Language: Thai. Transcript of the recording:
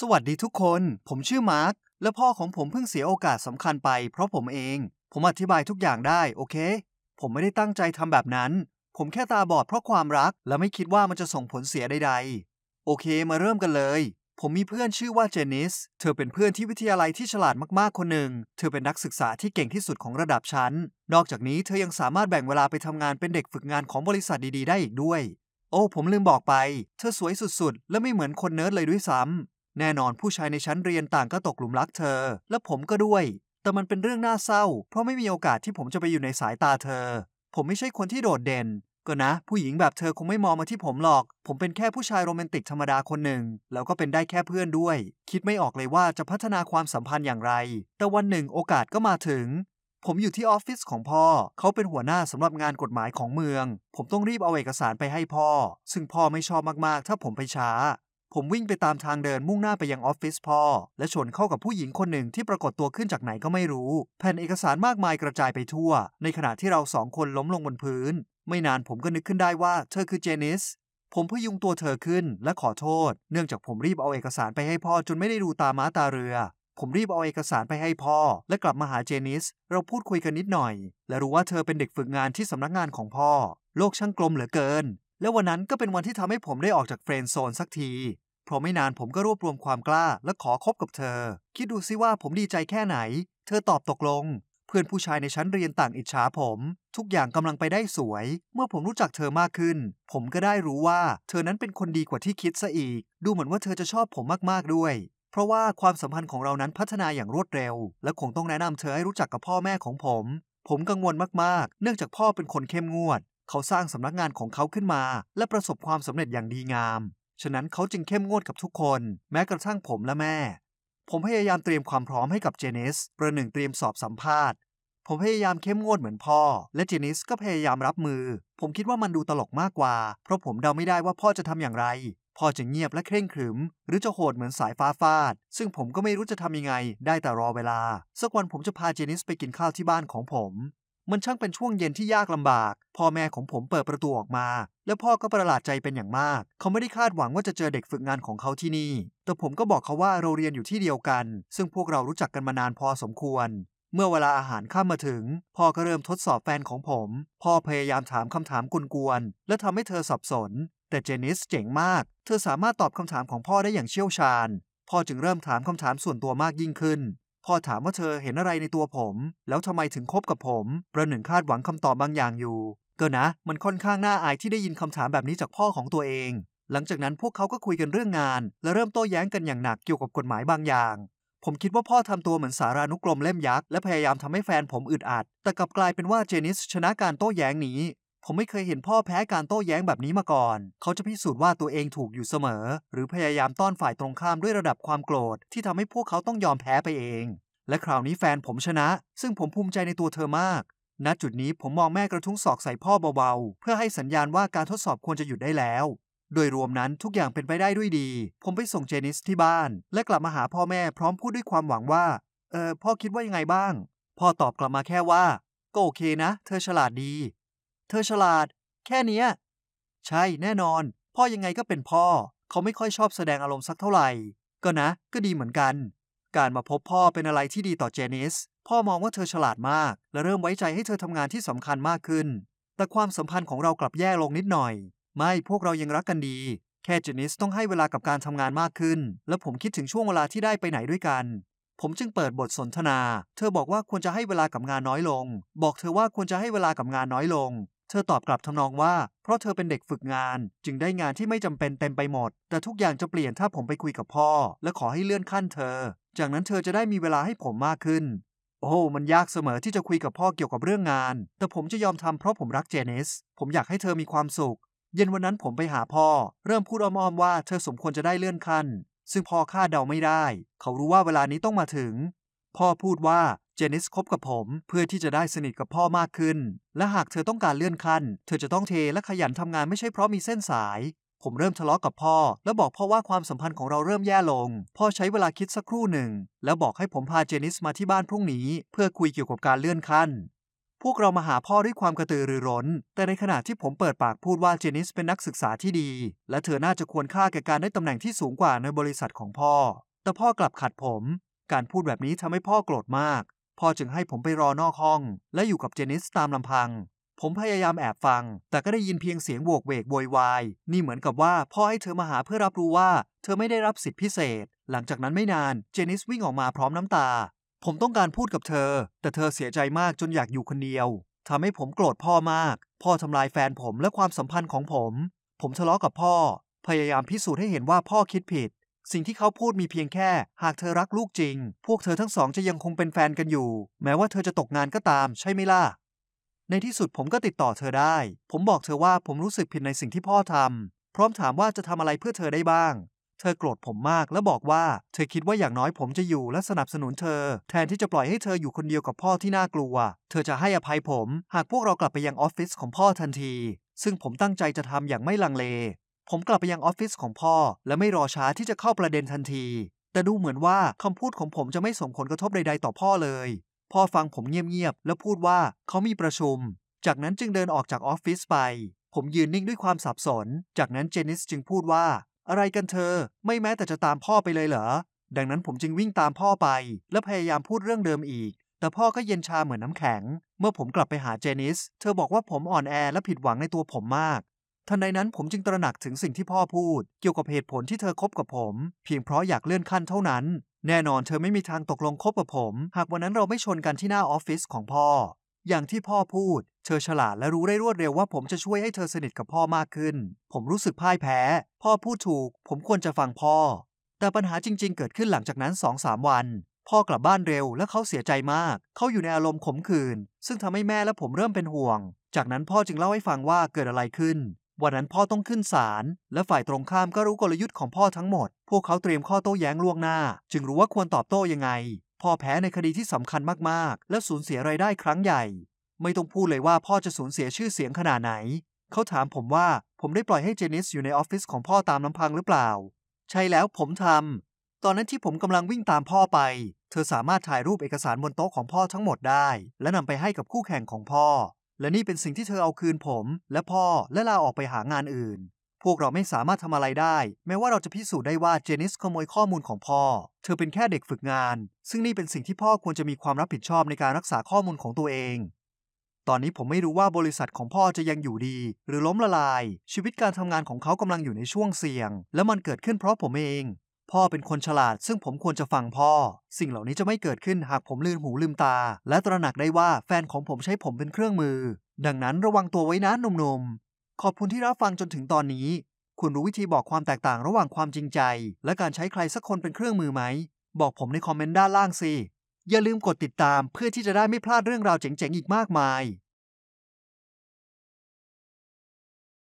สวัสดีทุกคน ผมชื่อมาร์ค และพ่อของผมเพิ่งเสียโอกาสสำคัญไป เพราะผมเอง ผมอธิบายทุกอย่างได้ โอเค ผมไม่ได้ตั้งใจทำแบบนั้น ผมแค่ตาบอดเพราะความรัก และไม่คิดว่ามันจะส่งผลเสียใดๆ โอเค มาเริ่มกันเลย ผมมีเพื่อนชื่อว่าเจนิส เธอเป็นเพื่อนที่วิทยาลัยที่ฉลาดมากๆ คนหนึ่ง เธอเป็นนักศึกษาที่เก่งที่สุดของระดับชั้น นอกจากนี้เธอยังสามารถแบ่งเวลาไปทำงานเป็นเด็กฝึกงานของบริษัทดีๆ ได้อีกด้วย โอ้ ผมลืมบอกไป เธอสวยสุดๆ และไม่เหมือนคนเนิร์ดเลยด้วยซ้ำ แน่นอนผู้ชายในชั้นเรียนต่างก็ตกหลุมรักเธอ และผมก็ด้วย แต่มันเป็นเรื่องน่าเศร้า เพราะไม่มีโอกาสที่ผมจะไปอยู่ในสายตาเธอ ผมไม่ใช่คนที่โดดเด่น ก็นะ ผู้หญิงแบบเธอคงไม่มองมาที่ผมหรอก ผมเป็นแค่ผู้ชายโรแมนติกธรรมดาคนหนึ่ง แล้วก็เป็นได้แค่เพื่อนด้วย คิดไม่ออกเลยว่าจะพัฒนาความสัมพันธ์อย่างไร แต่วันหนึ่งโอกาสก็มาถึงผมอยู่ที่ออฟฟิศของพ่อ เขาเป็นหัวหน้าสำหรับงานกฎหมายของเมือง ผมต้องรีบเอาเอกสารไปให้พ่อ ซึ่งพ่อไม่ชอบมาก ๆ ถ้าผมไปช้า ผมวิ่งไปตามทางเดินมุ่งหน้าไปยังออฟฟิศพ่อ และชนเข้ากับผู้หญิงคนหนึ่งที่ปรากฏตัวขึ้นจากไหนก็ไม่รู้ แผ่นเอกสารมากมายกระจายไปทั่ว ในขณะที่เราสองคนล้มลงบนพื้น ไม่นานผมก็นึกขึ้นได้ว่าเธอคือเจนิสผมพยุงตัวเธอขึ้นและขอโทษ เนื่องจากผมรีบเอาเอกสารไปให้พ่อจนไม่ได้ดูตาม้าตาเรือ ผมรีบเอาเอกสารไปให้พ่อ และกลับมาหาเจนิส เราพูดคุยกันนิดหน่อย และรู้ว่าเธอเป็นเด็กฝึกงานที่สำนักงานของพ่อ โลกช่างกลมเหลือเกิน และวันนั้นก็เป็นวันที่ทำให้ผมได้ออกจากเฟรนด์โซนสักที เพราะไม่นานผมก็รวบรวมความกล้าและขอคบกับเธอ คิดดูซิว่าผมดีใจแค่ไหน เธอตอบตกลง เพื่อนผู้ชายในชั้นเรียนต่างอิจฉาผม ทุกอย่างกำลังไปได้สวย เมื่อผมรู้จักเธอมากขึ้น ผมก็ได้รู้ว่า เธอนั้นเป็นคนดีกว่าที่คิดซะอีก ดูเหมือนว่าเธอจะชอบผมมากๆด้วย เพราะว่าความสัมพันธ์ของเรานั้นพัฒนาอย่างรวดเร็ว และคงต้องแนะนำเธอให้รู้จักกับพ่อแม่ของผม ผมกังวลมากๆ เนื่องจากพ่อเป็นคนเข้มงวดเขาสร้างสำนักงานของเขาขึ้นมา และประสบความสำเร็จอย่างดีงาม ฉะนั้นเขาจึงเข้มงวดกับทุกคน แม้กระทั่งผมและแม่ ผมพยายามเตรียมความพร้อมให้กับเจเนสประหนึ่งเตรียมสอบสัมภาษณ์ ผมพยายามเข้มงวดเหมือนพ่อ และเจนิสก็พยายามรับมือ ผมคิดว่ามันดูตลกมากกว่า เพราะผมเดาไม่ได้ว่าพ่อจะทำอย่างไร พ่อจะเงียบและเคร่งขรึม หรือจะโหดเหมือนสายฟ้าฟาด ซึ่งผมก็ไม่รู้จะทำยังไง ได้แต่รอเวลา สักวันผมจะพาเจนิสไปกินข้าวที่บ้านของผม มันช่างเป็นช่วงเย็นที่ยากลำบาก พ่อแม่ของผมเปิดประตูออกมา และพ่อก็ประหลาดใจเป็นอย่างมาก เขาไม่ได้คาดหวังว่าจะเจอเด็กฝึกงานของเขาที่นี่ แต่ผมก็บอกเขาว่าเราเรียนอยู่ที่เดียวกัน ซึ่งพวกเรารู้จักกันมานานพอสมควร เมื่อเวลาอาหารข้ามมาถึง พ่อก็เริ่มทดสอบแฟนของผม พ่อพยายามถามคำถามกวนๆและทำให้เธอสับสน แต่เจนิสเจ๋งมาก เธอสามารถตอบคำถามของพ่อได้อย่างเชี่ยวชาญ พ่อจึงเริ่มถามคำถามส่วนตัวมากยิ่งขึ้น พ่อถามว่าเธอเห็นอะไรในตัวผม แล้วทำไมถึงคบกับผมประหนึ่งคาดหวังคำตอบบางอย่างอยู่ ก็นะ มันค่อนข้างน่าอายที่ได้ยินคำถามแบบนี้จากพ่อของตัวเอง หลังจากนั้นพวกเขาก็คุยกันเรื่องงาน และเริ่มโต้แย้งกันอย่างหนักเกี่ยวกับกฎหมายบางอย่าง ผมคิดว่าพ่อทำตัวเหมือนสารานุกรมเล่มยักษ์และพยายามทำให้แฟนผมอึดอัด แต่กลับกลายเป็นว่าเจนิสชนะการโต้แย้งนี้ ผมไม่เคยเห็นพ่อแพ้การโต้แย้งแบบนี้มาก่อน เขาจะพิสูจน์ว่าตัวเองถูกอยู่เสมอ หรือพยายามต้อนฝ่ายตรงข้ามด้วยระดับความโกรธ ที่ทำให้พวกเขาต้องยอมแพ้ไปเอง และคราวนี้แฟนผมชนะ ซึ่งผมภูมิใจในตัวเธอมากณจุดนี้ผมมองแม่กระทุ้งศอกใส่พ่อเบาๆ เพื่อให้สัญญาณว่าการทดสอบควรจะหยุดได้แล้ว โดยรวมนั้นทุกอย่างเป็นไปได้ด้วยดี ผมไปส่งเจนิสที่บ้าน และกลับมาหาพ่อแม่พร้อมพูดด้วยความหวังว่า เออพ่อคิดว่ายังไงบ้าง พ่อตอบกลับมาแค่ว่า ก็โอเคนะ เธอฉลาดดี เธอฉลาด แค่เนี้ย ใช่แน่นอน พ่อยังไงก็เป็นพ่อ เขาไม่ค่อยชอบแสดงอารมณ์สักเท่าไหร่ ก็นะ ก็ดีเหมือนกัน การมาพบพ่อเป็นอะไรที่ดีต่อเจนิส พ่อมองว่าเธอฉลาดมาก และเริ่มไว้ใจให้เธอทำงานที่สำคัญมากขึ้น แต่ความสัมพันธ์ของเรากลับแย่ลงนิดหน่อย ไม่พวกเรายังรักกันดี แค่เจนิสต้องให้เวลากับการทำงานมากขึ้น และผมคิดถึงช่วงเวลาที่ได้ไปไหนด้วยกันผมจึงเปิดบทสนทนา เธอบอกว่าควรจะให้เวลากับงานน้อยลง บอกเธอว่าควรจะให้เวลากับงานน้อยลง เธอตอบกลับทำนองว่า เพราะเธอเป็นเด็กฝึกงาน จึงได้งานที่ไม่จำเป็นเต็มไปหมด แต่ทุกอย่างจะเปลี่ยนถ้าผมไปคุยกับพ่อ และขอให้เลื่อนขั้นเธอ จากนั้นเธอจะได้มีเวลาให้ผมมากขึ้น โอ้ มันยากเสมอที่จะคุยกับพ่อเกี่ยวกับเรื่องงาน แต่ผมจะยอมทำเพราะผมรักเจเนส ผมอยากให้เธอมีความสุข เย็นวันนั้นผมไปหาพ่อ เริ่มพูดอ้อมๆว่าเธอสมควรจะได้เลื่อนขั้นซึ่งพ่อคาดเดาไม่ได้ เขารู้ว่าเวลานี้ต้องมาถึง พ่อพูดว่าเจนิสคบกับผมเพื่อที่จะได้สนิทกับพ่อมากขึ้น และหากเธอต้องการเลื่อนขั้น เธอจะต้องเทและขยันทำงานไม่ใช่เพราะมีเส้นสาย ผมเริ่มทะเลาะกับพ่อ และบอกพ่อว่าความสัมพันธ์ของเราเริ่มแย่ลง พ่อใช้เวลาคิดสักครู่หนึ่ง แล้วบอกให้ผมพาเจนิสมาที่บ้านพรุ่งนี้ เพื่อคุยเกี่ยวกับการเลื่อนขั้น พวกเรามาหาพ่อด้วยความกระตือรือร้น แต่ในขณะที่ผมเปิดปากพูดว่าเจนิสเป็นนักศึกษาที่ดี และเธอน่าจะควรค่าแก่การได้ตำแหน่งที่สูงกว่าในบริษัทของพ่อแต่พ่อกลับขัดผม การพูดแบบนี้ทำให้พ่อโกรธมาก พ่อจึงให้ผมไปรอนอกห้อง และอยู่กับเจนิสตามลำพัง ผมพยายามแอบฟัง แต่ก็ได้ยินเพียงเสียงโวกเวกโวยวาย นี่เหมือนกับว่าพ่อให้เธอมาหาเพื่อรับรู้ว่า เธอไม่ได้รับสิทธิพิเศษ หลังจากนั้นไม่นาน เจนิสวิ่งออกมาพร้อมน้ำตา ผมต้องการพูดกับเธอ แต่เธอเสียใจมากจนอยากอยู่คนเดียวทำให้ผมโกรธพ่อมาก พ่อทำลายแฟนผมและความสัมพันธ์ของผม ผมทะเลาะกับพ่อ พยายามพิสูจน์ให้เห็นว่าพ่อคิดผิด สิ่งที่เขาพูดมีเพียงแค่ หากเธอรักลูกจริง พวกเธอทั้งสองจะยังคงเป็นแฟนกันอยู่ แม้ว่าเธอจะตกงานก็ตาม ใช่ไหมล่ะ ในที่สุดผมก็ติดต่อเธอได้ ผมบอกเธอว่าผมรู้สึกผิดในสิ่งที่พ่อทำพร้อมถามว่าจะทำอะไรเพื่อเธอได้บ้าง เธอโกรธผมมากและบอกว่า เธอคิดว่าอย่างน้อยผมจะอยู่และสนับสนุนเธอ แทนที่จะปล่อยให้เธออยู่คนเดียวกับพ่อที่น่ากลัว เธอจะให้อภัยผม หากพวกเรากลับไปยังออฟฟิศของพ่อทันที ซึ่งผมตั้งใจจะทำอย่างไม่ลังเล ผมกลับไปยังออฟฟิศของพ่อ และไม่รอช้าที่จะเข้าประเด็นทันที แต่ดูเหมือนว่าคำพูดของผมจะไม่ส่งผลกระทบใด ๆ ต่อพ่อเลย พ่อฟังผมเงียบๆ แล้วพูดว่าเขามีประชุม จากนั้นจึงเดินออกจากออฟฟิศไป ผมยืนนิ่งด้วยความสับสน จากนั้นเจนิสจึงพูดว่า อะไรกันเธอ ไม่แม้แต่จะตามพ่อไปเลยเหรอ ดังนั้นผมจึงวิ่งตามพ่อไป และพยายามพูดเรื่องเดิมอีก แต่พ่อก็เย็นชาเหมือนน้ำแข็ง เมื่อผมกลับไปหาเจนิส เธอบอกว่าผมอ่อนแอและผิดหวังในตัวผมมาก ทันใดนั้นผมจึงตระหนักถึงสิ่งที่พ่อพูด เกี่ยวกับเหตุผลที่เธอคบกับผม เพียงเพราะอยากเลื่อนขั้นเท่านั้น แน่นอนเธอไม่มีทางตกลงคบกับผม หากวันนั้นเราไม่ชนกันที่หน้าออฟฟิศของพ่อ อย่างที่พ่อพูด เธอฉลาดและรู้ได้รวดเร็วว่าผมจะช่วยให้เธอสนิทกับพ่อมากขึ้น ผมรู้สึกพ่ายแพ้ พ่อพูดถูก ผมควรจะฟังพ่อ แต่ปัญหาจริง ๆ เกิดขึ้นหลังจากนั้น2องสามวัน พ่อกลับบ้านเร็วและเขาเสียใจมาก เขาอยู่ในอารมณ์ขมขื่นซึ่งทำให้แม่และผมเริ่มเป็นห่วง จากนั้นพ่อจึงเล่าให้ฟังว่าเกิดอะไรขึ้น วันนั้นพ่อต้องขึ้นศาลและฝ่ายตรงข้ามก็รู้กลยุทธ์ของพ่อทั้งหมด พวกเขาเตรียมข้อโต้แย้งล่วงหน้า จึงรู้ว่าควรตอบโต้ยังไง พ่อแพ้ในคดีที่สำคัญมากๆ และสูญเสียรายได้ครั้งใหญ่ ไม่ต้องพูดเลยว่าพ่อจะสูญเสียชื่อเสียงขนาดไหน เขาถามผมว่าผมได้ปล่อยให้เจนิสอยู่ในออฟฟิศของพ่อตามลำพังหรือเปล่า ใช่แล้วผมทำตอนนั้นที่ผมกำลังวิ่งตามพ่อไป เธอสามารถถ่ายรูปเอกสารบนโต๊ะของพ่อทั้งหมดได้ และนำไปให้กับคู่แข่งของพ่อ และนี่เป็นสิ่งที่เธอเอาคืนผม และพ่อและลาออกไปหางานอื่น พวกเราไม่สามารถทำอะไรได้ แม้ว่าเราจะพิสูจน์ได้ว่าเจนิสขโมยข้อมูลของพ่อ เธอเป็นแค่เด็กฝึกงาน ซึ่งนี่เป็นสิ่งที่พ่อควรจะมีความรับผิดชอบในการรักษาข้อมูลของตัวเอง ตอนนี้ผมไม่รู้ว่าบริษัทของพ่อจะยังอยู่ดี หรือล้มละลาย ชีวิตการทำงานของเขากำลังอยู่ในช่วงเสี่ยง และมันเกิดขึ้นเพราะผมเอง พ่อเป็นคนฉลาด ซึ่งผมควรจะฟังพ่อ สิ่งเหล่านี้จะไม่เกิดขึ้นหากผมลืมหูลืมตา และตระหนักได้ว่าแฟนของผมใช้ผมเป็นเครื่องมือ ดังนั้นระวังตัวไว้นะหนุ่มๆ ขอบคุณที่รับฟังจนถึงตอนนี้ คุณรู้วิธีบอกความแตกต่างระหว่างความจริงใจ และการใช้ใครสักคนเป็นเครื่องมือไหม บอกผมในคอมเมนต์ด้านล่างสิ อย่าลืมกดติดตามเพื่อที่จะได้ไม่พลาดเรื่องราวเจ๋งๆ อีกมากมาย